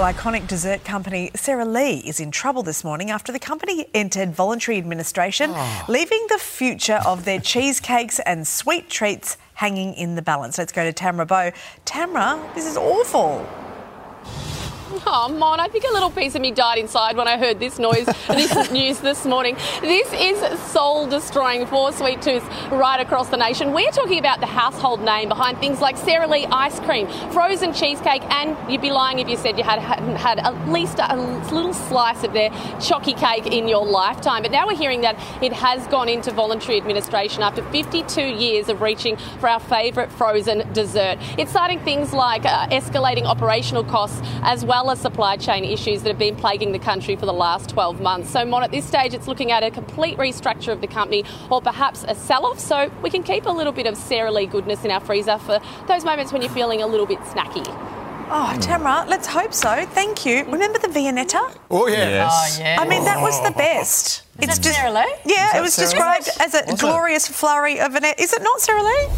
Well, iconic dessert company Sara Lee is in trouble this morning after the company entered voluntary administration, ah. leaving the future of their cheesecakes and sweet treats hanging in the balance. Let's go to Tamra Bow. Tamra, this is awful. Oh, Mon, I think a little piece of me died inside when I heard this noise, this news this morning. This is soul destroying for Sweet Tooth right across the nation. We're talking about the household name behind things like Sara Lee ice cream, frozen cheesecake, and you'd be lying if you said you had hadn't had at least a little slice of their chocky cake in your lifetime. But now we're hearing that it has gone into voluntary administration after 52 years of reaching for our favourite frozen dessert. It's citing things like uh, escalating operational costs as well as supply chain issues that have been plaguing the country for the last 12 months. So, Mon, at this stage, it's looking at a complete restructure of the company or perhaps a sell off so we can keep a little bit of Sara Lee goodness in our freezer for those moments when you're feeling a little bit snacky. Oh, hmm. Tamra, let's hope so. Thank you. Remember the Viennetta? Oh, yeah. Yes. Oh, yeah. I mean, that was the oh. best. Is that Sara Lee? Yeah, it was Sara Lee? described as a Was it? glorious flurry of an. Is it not Sara Lee?